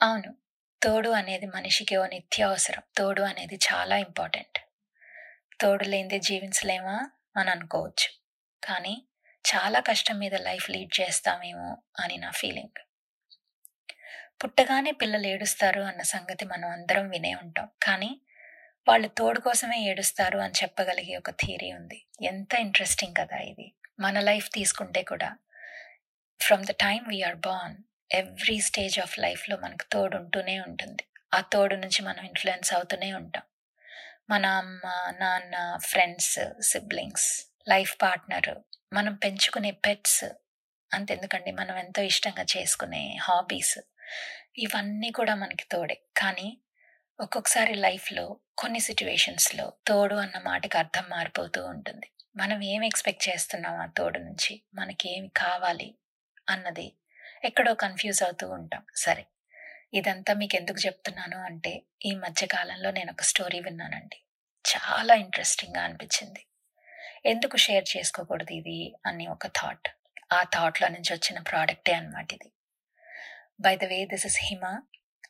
అవును. తోడు అనేది మనిషికి ఓ నిత్యావసరం. తోడు అనేది చాలా ఇంపార్టెంట్. తోడు లేనిదే జీవించలేమా అని అనుకోవచ్చు. కానీ చాలా కష్టం మీద లైఫ్ లీడ్ చేస్తామేమో అని నా ఫీలింగ్. పుట్టగానే పిల్లలు ఏడుస్తారు అన్న సంగతి మనం అందరం వినే ఉంటాం. కానీ వాళ్ళు తోడు కోసమే ఏడుస్తారు అని చెప్పగలిగే ఒక థియరీ ఉంది. ఎంత ఇంట్రెస్టింగ్ కదా ఇది. మన లైఫ్ తీసుకుంటే కూడా from the time we are born every stage of లైఫ్లో మనకు తోడు ఉంటూనే ఉంటుంది. ఆ తోడు నుంచి మనం ఇన్ఫ్లుయెన్స్ అవుతూనే ఉంటాం. మన అమ్మ, నాన్న, ఫ్రెండ్స్, సిబ్లింగ్స్, లైఫ్ పార్ట్నర్, మనం పెంచుకునే పెట్స్ అంతెందుకండి మనం ఎంతో ఇష్టంగా చేసుకునే హాబీస్ ఇవన్నీ కూడా మనకి తోడే. కానీ ఒక్కొక్కసారి లైఫ్‌లో కొన్ని సిచ్యువేషన్స్లో తోడు అన్న మాటకి అర్థం మారిపోతూ ఉంటుంది. మనం ఏం ఎక్స్‌పెక్ట్ చేస్తున్నాం ఆ తోడు నుంచి? మనకి ఏమి కావాలి? అన్నది ఎక్కడో కన్‌ఫ్యూజ్ అవుతూ ఉంటాం. సరే ఇదంతా మీకు ఎందుకు చెప్తున్నాను అంటే ఈ మధ్యకాలంలో నేను ఒక స్టోరీ విన్నానండి. చాలా ఇంట్రెస్టింగ్‌గా అనిపించింది. ఎందుకు షేర్ చేసుకోకూడదు ఇది అని ఒక థాట్. ఆ థాట్‌లో నుంచి వచ్చిన ప్రోడక్టే అనమాట ఇది. By the way this is Hima.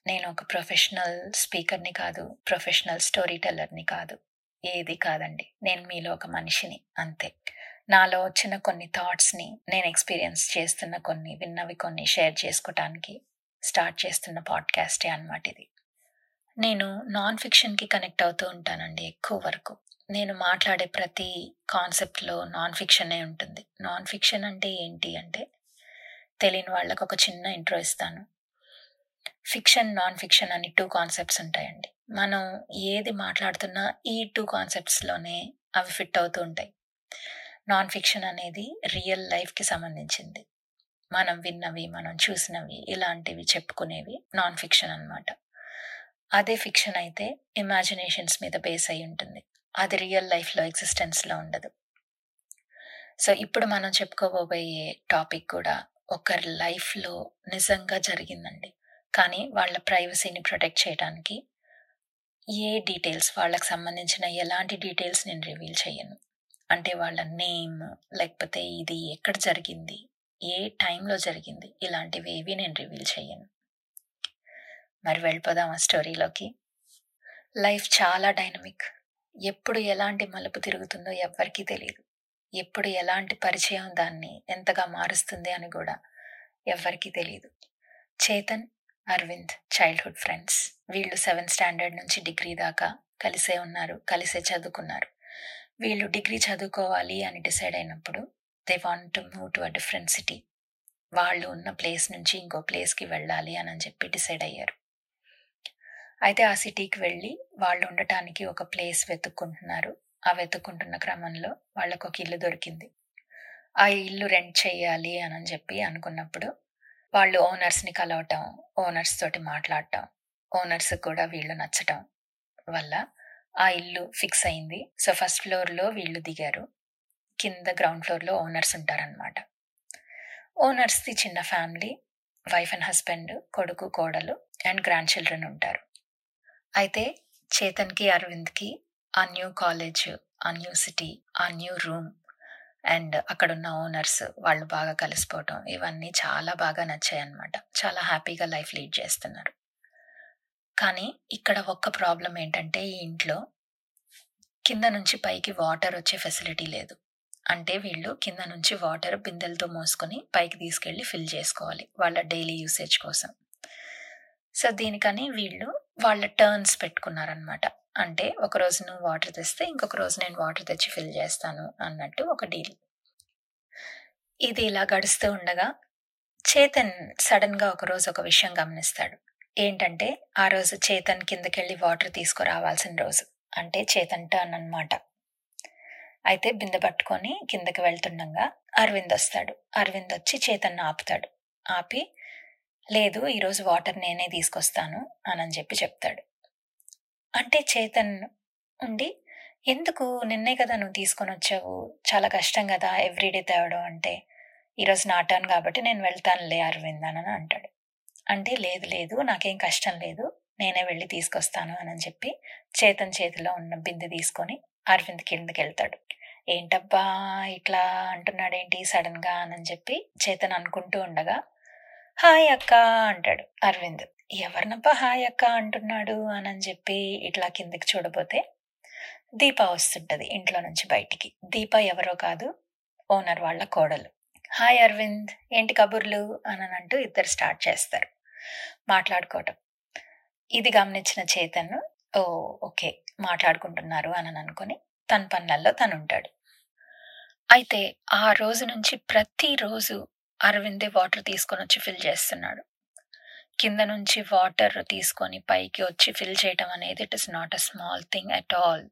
నేను ఒక ప్రొఫెషనల్ స్పీకర్‌ని కాదు. ప్రొఫెషనల్ స్టోరీ టెల్లర్‌ని కాదు. ఏది కాదండి. నేను మీలో ఒక మనిషిని అంతే. నాలో వచ్చిన కొన్ని థాట్స్‌ని నేను ఎక్స్‌పీరియన్స్ చేస్తున్న కొన్ని, విన్నవి కొన్ని షేర్ చేసుకోవటానికి స్టార్ట్ చేస్తున్న పాడ్‌కాస్టే అన్నమాట ఇది. నేను నాన్ ఫిక్షన్‌కి కనెక్ట్ అవుతూ ఉంటానండి ఎక్కువ వరకు. నేను మాట్లాడే ప్రతి కాన్సెప్ట్‌లో నాన్ ఫిక్షనే ఉంటుంది. నాన్ ఫిక్షన్ అంటే ఏంటి అంటే తెలియని వాళ్ళకు ఒక చిన్న ఇంట్రో ఇస్తాను. ఫిక్షన్, నాన్ ఫిక్షన్ అని టూ కాన్సెప్ట్స్ ఉంటాయండి. మనం ఏది మాట్లాడుతున్నా ఈ టూ కాన్సెప్ట్స్‌లోనే అవి ఫిట్ అవుతూ ఉంటాయి. నాన్ ఫిక్షన్ అనేది రియల్ లైఫ్‌కి సంబంధించింది. మనం విన్నవి, మనం చూసినవి ఇలాంటివి చెప్పుకునేవి నాన్ ఫిక్షన్ అన్నమాట. అదే ఫిక్షన్ అయితే ఇమాజినేషన్స్ మీద బేస్ అయి ఉంటుంది. అది రియల్ లైఫ్‌లో ఎగ్జిస్టెన్స్‌లో ఉండదు. సో ఇప్పుడు మనం చెప్పుకోబోయే టాపిక్ కూడా ఒకరి లైఫ్‌లో నిజంగా జరిగిందండి. కానీ వాళ్ళ ప్రైవసీని ప్రొటెక్ట్ చేయడానికి ఏ డీటెయిల్స్ వాళ్ళకి సంబంధించిన ఎలాంటి డీటెయిల్స్ నేను రివీల్ చేయను అంటే వాళ్ళ నేమ్ లేకపోతే ఇది ఎక్కడ జరిగింది? ఏ టైంలో జరిగింది? ఇలాంటివేవి నేను రివీల్ చేయను మరి వెళ్ళిపోదామా స్టోరీలోకి? లైఫ్ చాలా డైనమిక్. ఎప్పుడు ఎలాంటి మలుపు తిరుగుతుందో ఎవ్వరికీ తెలియదు ఎప్పుడు ఎలాంటి పరిచయం దాన్ని ఎంతగా మారుస్తుంది అని కూడా ఎవ్వరికీ తెలియదు చేతన్, అరవింద్ చైల్డ్‌హుడ్ ఫ్రెండ్స్. వీళ్ళు సెవెంత్ స్టాండర్డ్ నుంచి డిగ్రీ దాకా కలిసే ఉన్నారు. కలిసే చదువుకున్నారు. వీళ్ళు డిగ్రీ చదువుకోవాలి అని డిసైడ్ అయినప్పుడు they want to move to a different city. వాళ్ళు ఉన్న ప్లేస్ నుంచి ఇంకో ప్లేస్‌కి వెళ్ళాలి అని చెప్పి డిసైడ్ అయ్యారు. అయితే ఆ సిటీకి వెళ్ళి వాళ్ళు ఉండటానికి ఒక ప్లేస్ వెతుక్కుంటున్నారు. ఆ వెతుక్కుంటున్న క్రమంలో వాళ్ళకు ఒక ఇల్లు దొరికింది. ఆ ఇల్లు రెంట్ చేయాలి అని చెప్పి అనుకున్నప్పుడు వాళ్ళు ఓనర్స్‌ని కలవటం, ఓనర్స్ తోటి మాట్లాడటం, ఓనర్స్ కూడా వీళ్ళు నచ్చటం వల్ల ఆ ఇల్లు ఫిక్స్ అయింది. సో ఫస్ట్ ఫ్లోర్‌లో వీళ్ళు దిగారు. కింద గ్రౌండ్ ఫ్లోర్‌లో ఓనర్స్ ఉంటారనమాట. ఓనర్స్‌ది చిన్న ఫ్యామిలీ. వైఫ్ అండ్ హస్బెండ్, కొడుకు, కోడలు అండ్ గ్రాండ్ చిల్డ్రన్ ఉంటారు. అయితే చేతన్‌కి, అరవింద్‌కి ఆ న్యూ కాలేజ్, ఆ న్యూ సిటీ, ఆ న్యూ రూమ్ అండ్ అక్కడున్న ఓనర్స్ వాళ్ళు బాగా కలిసిపోవటం ఇవన్నీ చాలా బాగా నచ్చాయన్నమాట. చాలా హ్యాపీగా లైఫ్ లీడ్ చేస్తున్నారు. కానీ ఇక్కడ ఒక్క ప్రాబ్లం ఏంటంటే ఈ ఇంట్లో కింద నుంచి పైకి వాటర్ వచ్చే ఫెసిలిటీ లేదు. అంటే వీళ్ళు కింద నుంచి వాటర్ బిందెలతో మోసుకొని పైకి తీసుకెళ్ళి ఫిల్ చేసుకోవాలి. వాళ్ళ డైలీ యూసేజ్ కోసం. సో దీనికని వీళ్ళు వాళ్ళ టర్న్స్ పెట్టుకున్నారనమాట. అంటే ఒకరోజు నువ్వు వాటర్ తెస్తే ఇంకొక రోజు నేను వాటర్ తెచ్చి ఫిల్ చేస్తాను అన్నట్టు ఒక డీల్. ఇది ఇలా గడుస్తూ ఉండగా చేతన్ సడన్‌గా ఒకరోజు ఒక విషయం గమనిస్తాడు. ఏంటంటే ఆ రోజు చేతన్ కిందకెళ్ళి వాటర్ తీసుకురావాల్సిన రోజు. అంటే చేతన్ టర్న్ అనమాట అయితే బిందె పట్టుకొని కిందకి వెళ్తుండగా అరవింద్ వస్తాడు. అరవింద్ వచ్చి చేతన్‌ని ఆపుతాడు. ఆపి లేదు ఈరోజు వాటర్ నేనే తీసుకొస్తాను అని చెప్పి చెప్తాడు. అంటే చేతన్ ఉండి ఎందుకు నిన్నే కదా నువ్వు తీసుకొని వచ్చావు చాలా కష్టం కదా ఎవ్రీడే తేవడం అంటే. ఈరోజు నా టర్న్ కాబట్టి నేను వెళ్తానులే అరవింద్ అనని అంటాడు. అంటే లేదు లేదు నాకేం కష్టం లేదు. నేనే వెళ్ళి తీసుకొస్తాను అని చెప్పి చేతన్ చేతిలో ఉన్న బిందె తీసుకొని అరవింద్ కిందకి వెళ్తాడు ఏంటబ్బా ఇట్లా అంటున్నాడేంటి సడన్‌గా అని చెప్పి చేతన్ అనుకుంటూ ఉండగా హాయ్ అక్క అంటాడు అరవింద్. ఎవరినబ్బా హాయ్ అక్క అంటున్నాడు అని చెప్పి ఇట్లా కిందికి చూడబోతే దీప వస్తుంటుంది ఇంట్లో నుంచి బయటికి దీప ఎవరో కాదు ఓనర్ వాళ్ళ కోడలు హాయ్ అరవింద్ ఏంటి కబుర్లు? అని అంటూ ఇద్దరు స్టార్ట్ చేస్తారు. మాట్లాడుకోవటం. ఇది గమనించిన చేతన్ ఓ ఓకే మాట్లాడుకుంటున్నారు అని అనుకుని తన పనులలో తను ఉంటాడు అయితే ఆ రోజు నుంచి ప్రతిరోజు అరవిందే వాటర్ తీసుకొని వచ్చి ఫిల్ చేస్తున్నాడు. కింద నుంచి వాటర్ తీసుకొని పైకి వచ్చి ఫిల్ చేయటం అనేది it is not a small thing at all.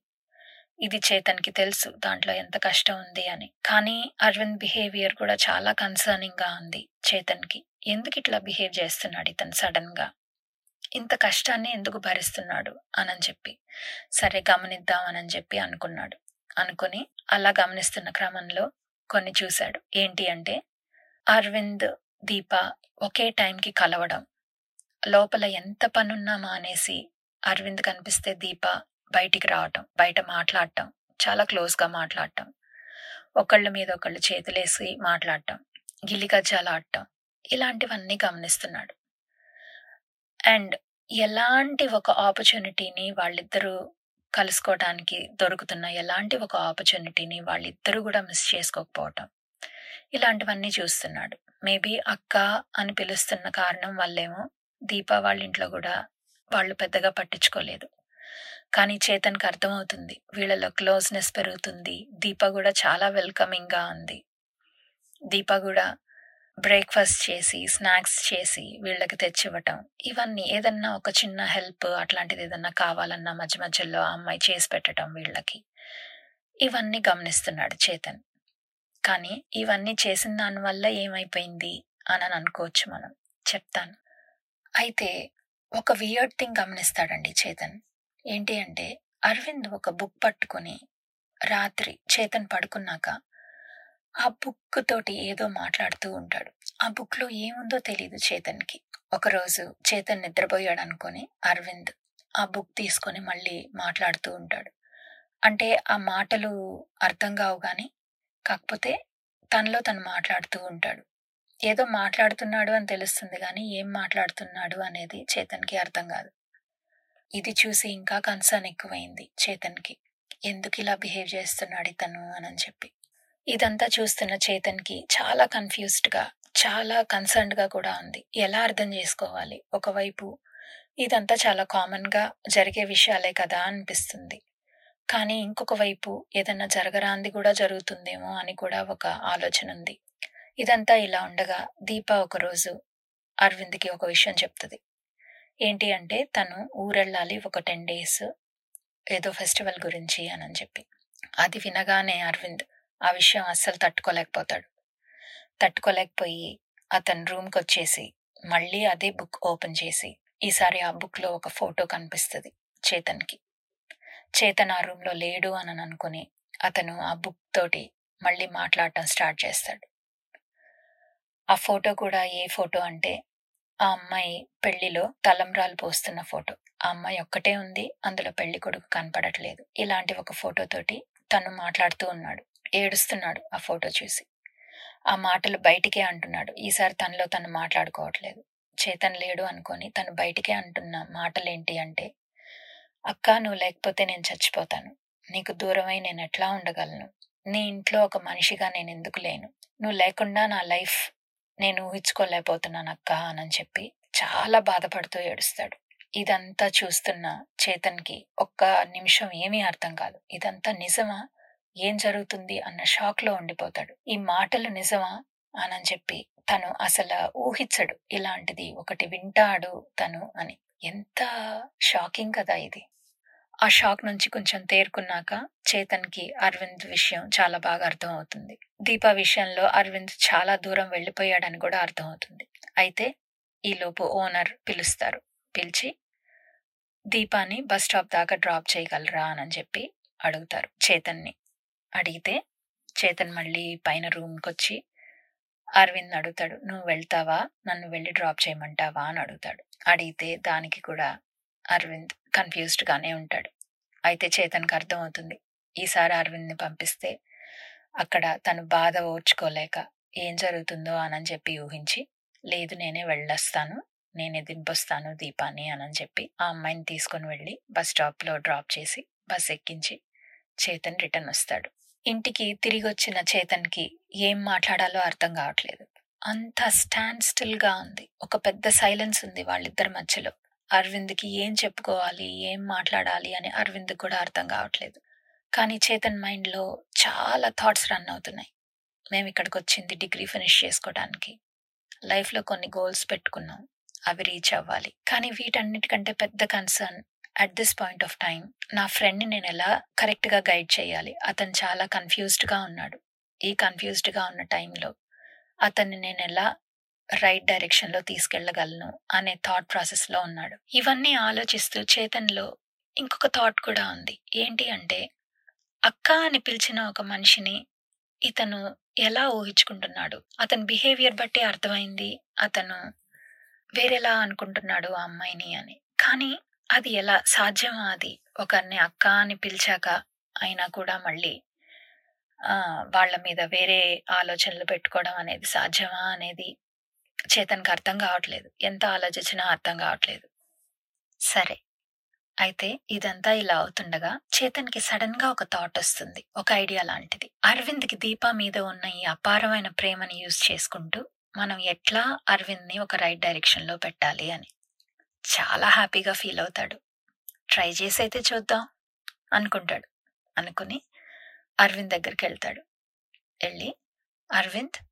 ఇది చేతన్కి తెలుసు దాంట్లో ఎంత కష్టం ఉంది అని. కానీ అరవింద్ బిహేవియర్ కూడా చాలా కన్సర్నింగ్గా ఉంది చేతన్కి. ఎందుకు ఇట్లా బిహేవ్ చేస్తున్నాడు ఇతను సడన్గా? ఇంత కష్టాన్ని ఎందుకు భరిస్తున్నాడు? అనని చెప్పి. సరే గమనిద్దాం అని చెప్పి అనుకున్నాడు. అనుకుని అలా గమనిస్తున్న క్రమంలో కొన్ని చూశాడు. ఏంటి అంటే అరవింద్ దీప ఒకే టైంకి కలవడం. లోపల ఎంత పనున్నా మానేసి అరవింద్ కనిపిస్తే దీప బయటికి రావటం బయట మాట్లాడటం చాలా క్లోజ్గా మాట్లాడటం ఒకళ్ళ మీద ఒకళ్ళు చేతులేసి మాట్లాడటం గిల్లిగజ్జాలు ఆడటం ఇలాంటివన్నీ గమనిస్తున్నాడు. అండ్ ఎలాంటి ఒక ఆపర్చునిటీని వాళ్ళిద్దరూ కలుసుకోవడానికి దొరుకుతున్న ఎలాంటి ఒక ఆపర్చునిటీని వాళ్ళిద్దరూ కూడా మిస్ చేసుకోకపోవటం ఇలాంటివన్నీ చూస్తున్నాడు. మేబీ అక్క అని పిలుస్తున్న కారణం వల్లేమో దీప వాళ్ళ ఇంట్లో కూడా వాళ్ళు పెద్దగా పట్టించుకోలేదు. కానీ చేతన్కి అర్థమవుతుంది. వీళ్ళలో క్లోజ్నెస్ పెరుగుతుంది. దీప కూడా చాలా వెల్కమింగ్గా ఉంది. దీప కూడా బ్రేక్ఫాస్ట్ చేసి స్నాక్స్ చేసి వీళ్ళకి తెచ్చివ్వటం. ఇవన్నీ ఏదన్నా ఒక చిన్న హెల్ప్ అట్లాంటిది ఏదన్నా కావాలన్నా మధ్య మధ్యలో ఆ అమ్మాయి చేసి పెట్టడం వీళ్ళకి. ఇవన్నీ గమనిస్తున్నాడు చేతన్. కానీ ఇవన్నీ చేసిన దానివల్ల ఏమైపోయింది? అని అని అనుకోవచ్చు మనం. చెప్తాను. అయితే ఒక వియర్డ్ థింగ్ గమనిస్తాడండి చేతన్. ఏంటి అంటే అరవింద్ ఒక బుక్ పట్టుకొని రాత్రి చేతన్ పడుకున్నాక ఆ బుక్ తోటి ఏదో మాట్లాడుతూ ఉంటాడు. ఆ బుక్లో ఏముందో తెలియదు చేతన్కి. ఒకరోజు చేతన్ నిద్రపోయాడు అనుకొని అరవింద్ ఆ బుక్ తీసుకొని మళ్ళీ మాట్లాడుతూ ఉంటాడు. అంటే ఆ మాటలు అర్థం కావు కానీ కాకపోతే తనలో తను మాట్లాడుతూ ఉంటాడు. ఏదో మాట్లాడుతున్నాడు అని తెలుస్తుంది కానీ ఏం మాట్లాడుతున్నాడు అనేది చేతన్కి అర్థం కాదు. ఇది చూసి ఇంకా కన్సర్న్ ఎక్కువైంది చేతన్కి. ఎందుకు ఇలా బిహేవ్ చేస్తున్నాడు ఇతను అని చెప్పి. ఇదంతా చూస్తున్న చేతన్కి చాలా కన్ఫ్యూజ్డ్గా చాలా కన్సర్న్డ్గా కూడా ఉంది. ఎలా అర్థం చేసుకోవాలి? ఒకవైపు ఇదంతా చాలా కామన్గా జరిగే విషయాలే కదా అనిపిస్తుంది. కానీ ఇంకొక వైపు ఏదన్నా జరగరాంది కూడా జరుగుతుందేమో అని కూడా ఒక ఆలోచన ఉంది. ఇదంతా ఇలా ఉండగా దీప ఒకరోజు అరవింద్కి ఒక విషయం చెప్తుంది. ఏంటి అంటే తను ఊరెళ్ళాలి ఒక టెన్ డేస్ ఏదో ఫెస్టివల్ గురించి అని చెప్పి. అది వినగానే అరవింద్ ఆ విషయం అస్సలు తట్టుకోలేకపోతాడు. తట్టుకోలేకపోయి అతని రూమ్కి వచ్చేసి మళ్ళీ అదే బుక్ ఓపెన్ చేసి ఈసారి ఆ బుక్లో ఒక ఫోటో కనిపిస్తుంది చేతన్కి. చేతన్ ఆ రూమ్లో లేడు అని అనుకుని అతను ఆ బుక్ తోటి మళ్ళీ మాట్లాడటం స్టార్ట్ చేస్తాడు. ఆ ఫోటో కూడా ఏ ఫోటో అంటే ఆ అమ్మాయి పెళ్ళిలో తలంబ్రాలు పోస్తున్న ఫోటో. ఆ అమ్మాయి ఒక్కటే ఉంది అందులో పెళ్ళి కొడుకు కనపడట్లేదు. ఇలాంటి ఒక ఫోటో తోటి తను మాట్లాడుతూ ఉన్నాడు ఏడుస్తున్నాడు ఆ ఫోటో చూసి. ఆ మాటలు బయటికే అంటున్నాడు. ఈసారి తనలో తను మాట్లాడుకోవట్లేదు. చేతన్ లేడు అనుకొని తను బయటికే అంటున్న మాటలేంటి అంటే అక్క నువ్వు లేకపోతే నేను చచ్చిపోతాను. నీకు దూరమై నేను ఎట్లా ఉండగలను? నీ ఇంట్లో ఒక మనిషిగా నేను ఎందుకు లేను? నువ్వు లేకుండా నా లైఫ్ నేను ఊహించుకోలేకపోతున్నాను అక్క అని చెప్పి చాలా బాధపడుతూ ఏడుస్తాడు. ఇదంతా చూస్తున్న చేతన్కి ఒక్క నిమిషం ఏమీ అర్థం కాదు. ఇదంతా నిజమా? ఏం జరుగుతుంది? అన్న షాక్లో ఉండిపోతాడు. ఈ మాటలు నిజమా? అని చెప్పి తను అసలు ఊహించడు. ఇలాంటిది ఒకటి వింటాడు తను అని. ఎంత షాకింగ్ కదా ఇది. ఆ షాక్ నుంచి కొంచెం తేరుకున్నాక చేతన్కి అరవింద్ విషయం చాలా బాగా అర్థం అవుతుంది దీప విషయంలో అరవింద్ చాలా దూరం వెళ్ళిపోయాడని కూడా అర్థం అవుతుంది అయితే ఈలోపు ఓనర్ పిలుస్తారు. పిలిచి దీపాన్ని బస్ స్టాప్ దాకా డ్రాప్ చేయగలరా? అని చెప్పి అడుగుతారు చేతన్ని. అడిగితే చేతన్ మళ్ళీ పైన రూమ్కి వచ్చి అరవింద్ అడుగుతాడు నువ్వు వెళ్తావా? నన్ను వెళ్ళి డ్రాప్ చేయమంటావా? అని అడుగుతాడు. అడిగితే దానికి కూడా అరవింద్ కన్ఫ్యూజ్డ్గానే ఉంటాడు. అయితే చేతన్కి అర్థమవుతుంది. ఈసారి అరవింద్ని పంపిస్తే అక్కడ తను బాధ ఓర్చుకోలేక ఏం జరుగుతుందో అని చెప్పి ఊహించి లేదు నేనే వెళ్ళొస్తాను నేనే దింపొస్తాను దీపాని అని చెప్పి ఆ అమ్మాయిని తీసుకుని వెళ్ళి బస్ స్టాప్లో డ్రాప్ చేసి బస్ ఎక్కించి చేతన్ రిటర్న్ వస్తాడు. ఇంటికి తిరిగి వచ్చిన చేతన్కి ఏం మాట్లాడాలో అర్థం కావట్లేదు. అంత స్టాండ్ స్టిల్గా ఉంది. ఒక పెద్ద సైలెన్స్ ఉంది వాళ్ళిద్దరి మధ్యలో. అరవింద్కి ఏం చెప్పుకోవాలి ఏం మాట్లాడాలి అని అరవింద్ కూడా అర్థం కావట్లేదు. కానీ చేతన్ మైండ్లో చాలా థాట్స్ రన్ అవుతున్నాయి. మేము ఇక్కడికి వచ్చింది డిగ్రీ ఫినిష్ చేసుకోవడానికి లైఫ్లో కొన్ని గోల్స్ పెట్టుకున్నాం. అవి రీచ్ అవ్వాలి. కానీ వీటన్నిటికంటే పెద్ద concern at this point of time నా ఫ్రెండ్ని నేను ఎలా కరెక్ట్గా గైడ్ చేయాలి? అతను చాలా కన్ఫ్యూజ్డ్గా ఉన్నాడు. ఈ కన్ఫ్యూజ్డ్గా ఉన్న టైంలో అతన్ని నేను ఎలా రైట్ డైరెక్షన్లో తీసుకెళ్ళగలను అనే థాట్ ప్రాసెస్లో ఉన్నాడు. ఇవన్నీ ఆలోచిస్తూ చేతన్లో ఇంకొక థాట్ కూడా ఉంది. ఏంటి అంటే అక్క అని పిలిచిన ఒక మనిషిని ఇతను ఎలా ఊహించుకుంటున్నాడు? అతని బిహేవియర్ బట్టి అర్థమైంది అతను వేరేలా అనుకుంటున్నాడు ఆ అమ్మాయిని అని. కానీ అది ఎలా సాధ్యమా అది? ఒకరిని అక్క అని పిలిచాక అయినా కూడా మళ్ళీ వాళ్ళ మీద వేరే ఆలోచనలు పెట్టుకోవడం అనేది సాధ్యమా అనేది చేతన్కి అర్థం కావట్లేదు. ఎంత ఆలోచించినా అర్థం కావట్లేదు. సరే. అయితే ఇదంతా ఇలా అవుతుండగా చేతన్కి సడన్గా ఒక థాట్ వస్తుంది. ఒక ఐడియా లాంటిది. అరవింద్కి దీపా మీద ఉన్న ఈ అపారమైన ప్రేమని యూజ్ చేసుకుంటూ మనం ఎట్లా అరవింద్ని ఒక రైట్ డైరెక్షన్లో పెట్టాలి అని. చాలా హ్యాపీగా ఫీల్ అవుతాడు. ట్రై చేసి అయితే చూద్దాం అనుకుంటాడు. అనుకుని అరవింద్ దగ్గరికి వెళ్తాడు. వెళ్ళి Aravind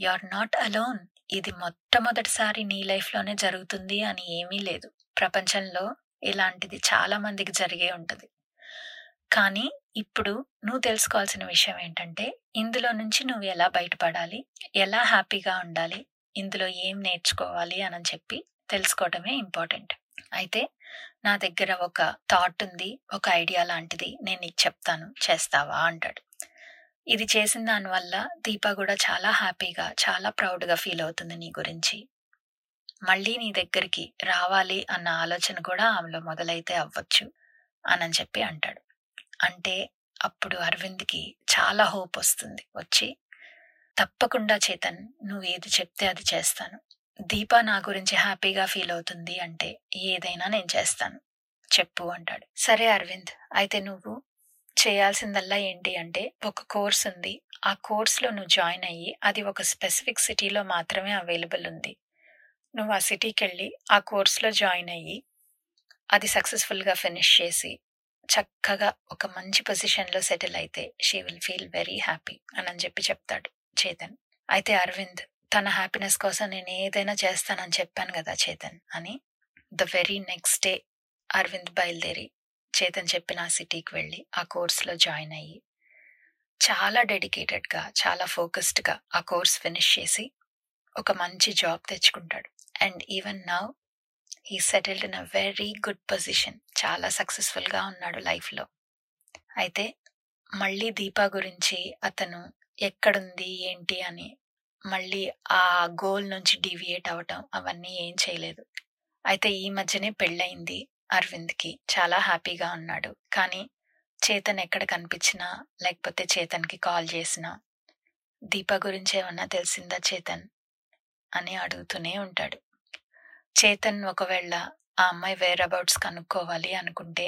you are not alone. ఇది మొట్టమొదటిసారి నీ లైఫ్లోనే జరుగుతుంది అని ఏమీ లేదు. ప్రపంచంలో ఇలాంటిది చాలా మందికి జరిగే ఉంటుంది. కానీ ఇప్పుడు నువ్వు తెలుసుకోవాల్సిన విషయం ఏంటంటే ఇందులో నుంచి నువ్వు ఎలా బయటపడాలి ఎలా హ్యాపీగా ఉండాలి ఇందులో ఏం నేర్చుకోవాలి అని చెప్పి తెలుసుకోవటమే ఇంపార్టెంట్. అయితే నా దగ్గర ఒక థాట్ ఉంది ఒక ఐడియా లాంటిది నేను నీకు చెప్తాను. చేస్తావా? అంటాడు. ఇది చేసిన దానివల్ల దీప కూడా చాలా హ్యాపీగా చాలా ప్రౌడ్గా ఫీల్ అవుతుంది నీ గురించి. మళ్ళీ నీ దగ్గరికి రావాలి అన్న ఆలోచన కూడా ఆమెలో మొదలైతే అవ్వచ్చు అని చెప్పి అంటాడు. అంటే అప్పుడు అరవింద్కి చాలా హోప్ వస్తుంది వచ్చి తప్పకుండా చేతన్ నువ్వు ఏది చెప్తే అది చేస్తాను. దీప నా గురించి హ్యాపీగా ఫీల్ అవుతుంది అంటే ఏదైనా నేను చేస్తాను. చెప్పు అంటాడు. సరే అరవింద్ అయితే నువ్వు చేయాల్సిందల్లా ఏంటి అంటే ఒక కోర్స్ ఉంది. ఆ కోర్స్లో నువ్వు జాయిన్ అయ్యి అది ఒక స్పెసిఫిక్ సిటీలో మాత్రమే అవైలబుల్ ఉంది. నువ్వు ఆ సిటీకి వెళ్ళి ఆ కోర్స్లో జాయిన్ అయ్యి అది సక్సెస్ఫుల్గా ఫినిష్ చేసి చక్కగా ఒక మంచి పొజిషన్లో సెటిల్ అయితే she will feel very happy అని అని చెప్పి చెప్తాడు చేతన్. అయితే అరవింద్ తన హ్యాపీనెస్ కోసం నేను ఏదైనా చేస్తానని చెప్పాను కదా చేతన్ అని the very next day Aravind బయలుదేరి చేతన్ చెప్పిన ఆ సిటీకి వెళ్ళి ఆ కోర్స్లో జాయిన్ అయ్యి చాలా డెడికేటెడ్గా చాలా ఫోకస్డ్గా ఆ కోర్స్ ఫినిష్ చేసి ఒక మంచి జాబ్ తెచ్చుకుంటాడు. And even now he settled in a very good position. చాలా సక్సెస్ఫుల్గా ఉన్నాడు లైఫ్లో. అయితే మళ్ళీ దీపా గురించి అతను ఎక్కడుంది ఏంటి అని మళ్ళీ ఆ గోల్ నుంచి డివియేట్ అవ్వటం అవన్నీ ఏం చేయలేదు. అయితే ఈ మధ్యనే పెళ్ళయింది. అరవింద్కి చాలా హ్యాపీగా ఉన్నాడు. కానీ చేతన్ ఎక్కడ కనిపించినా లేకపోతే చేతన్కి కాల్ చేసినా దీప గురించి ఏమన్నా తెలిసిందా చేతన్? అని అడుగుతూనే ఉంటాడు. చేతన్ ఒకవేళ ఆ అమ్మాయి వేర్ అబౌట్స్ కనుక్కోవాలి అనుకుంటే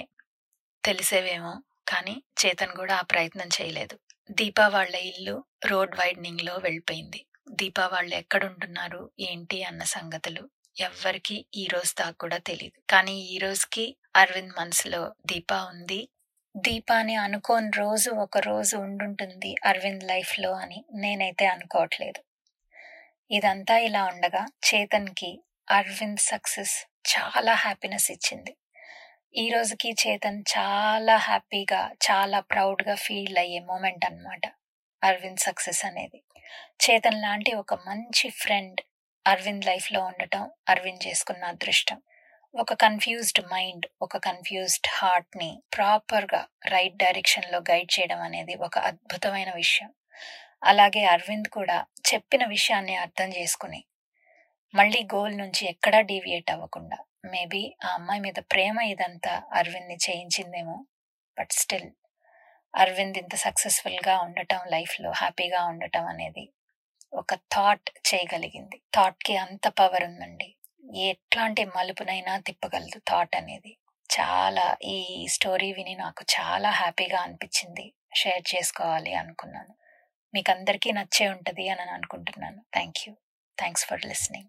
తెలిసేవేమో కానీ చేతన్ కూడా ఆ ప్రయత్నం చేయలేదు. దీపా వాళ్ళ ఇల్లు రోడ్ వైడనింగ్లో వెళ్ళిపోయింది. దీపా వాళ్ళు ఎక్కడుంటున్నారు ఏంటి అన్న సంగతులు ఎవ్వరికి ఈ రోజు దాకా కూడా తెలియదు కానీ ఈ రోజుకి అరవింద్ మనసులో దీపా ఉంది. దీపాని అనుకోని రోజు ఒక రోజు ఉండుంటుంది అరవింద్ లైఫ్లో అని నేనైతే అనుకోవట్లేదు. ఇదంతా ఇలా ఉండగా చేతన్కి అరవింద్ సక్సెస్ చాలా హ్యాపీనెస్ ఇచ్చింది. ఈ రోజుకి చేతన్ చాలా హ్యాపీగా చాలా ప్రౌడ్గా ఫీల్ అయ్యే మూమెంట్ అనమాట అరవింద్ సక్సెస్ అనేది. చేతన్ లాంటి ఒక మంచి ఫ్రెండ్ అరవింద్ లైఫ్లో ఉండటం అరవింద్ చేసుకున్న అదృష్టం. ఒక కన్ఫ్యూజ్డ్ మైండ్ ఒక కన్ఫ్యూజ్డ్ హార్ట్ని ప్రాపర్గా రైట్ డైరెక్షన్లో గైడ్ చేయడం అనేది ఒక అద్భుతమైన విషయం. అలాగే అరవింద్ కూడా చెప్పిన విషయాన్ని అర్థం చేసుకుని మళ్ళీ గోల్ నుంచి ఎక్కడా డీవియేట్ అవ్వకుండా మేబీ ఆ అమ్మాయి మీద ప్రేమ ఇదంతా అరవింద్ని చేయించిందేమో బట్ స్టిల్ అరవింద్ ఇంత సక్సెస్ఫుల్గా ఉండటం లైఫ్లో హ్యాపీగా ఉండటం అనేది ఒక థాట్ చేయగలిగింది. థాట్కి అంత పవర్ ఉందండి. ఎట్లాంటి మలుపునైనా తిప్పగలదు థాట్ అనేది. చాలా ఈ స్టోరీ విని నాకు చాలా హ్యాపీగా అనిపించింది. షేర్ చేసుకోవాలి అనుకున్నాను. మీకు అందరికీ నచ్చే ఉంటుంది అని అనుకుంటున్నాను. Thank you thanks for listening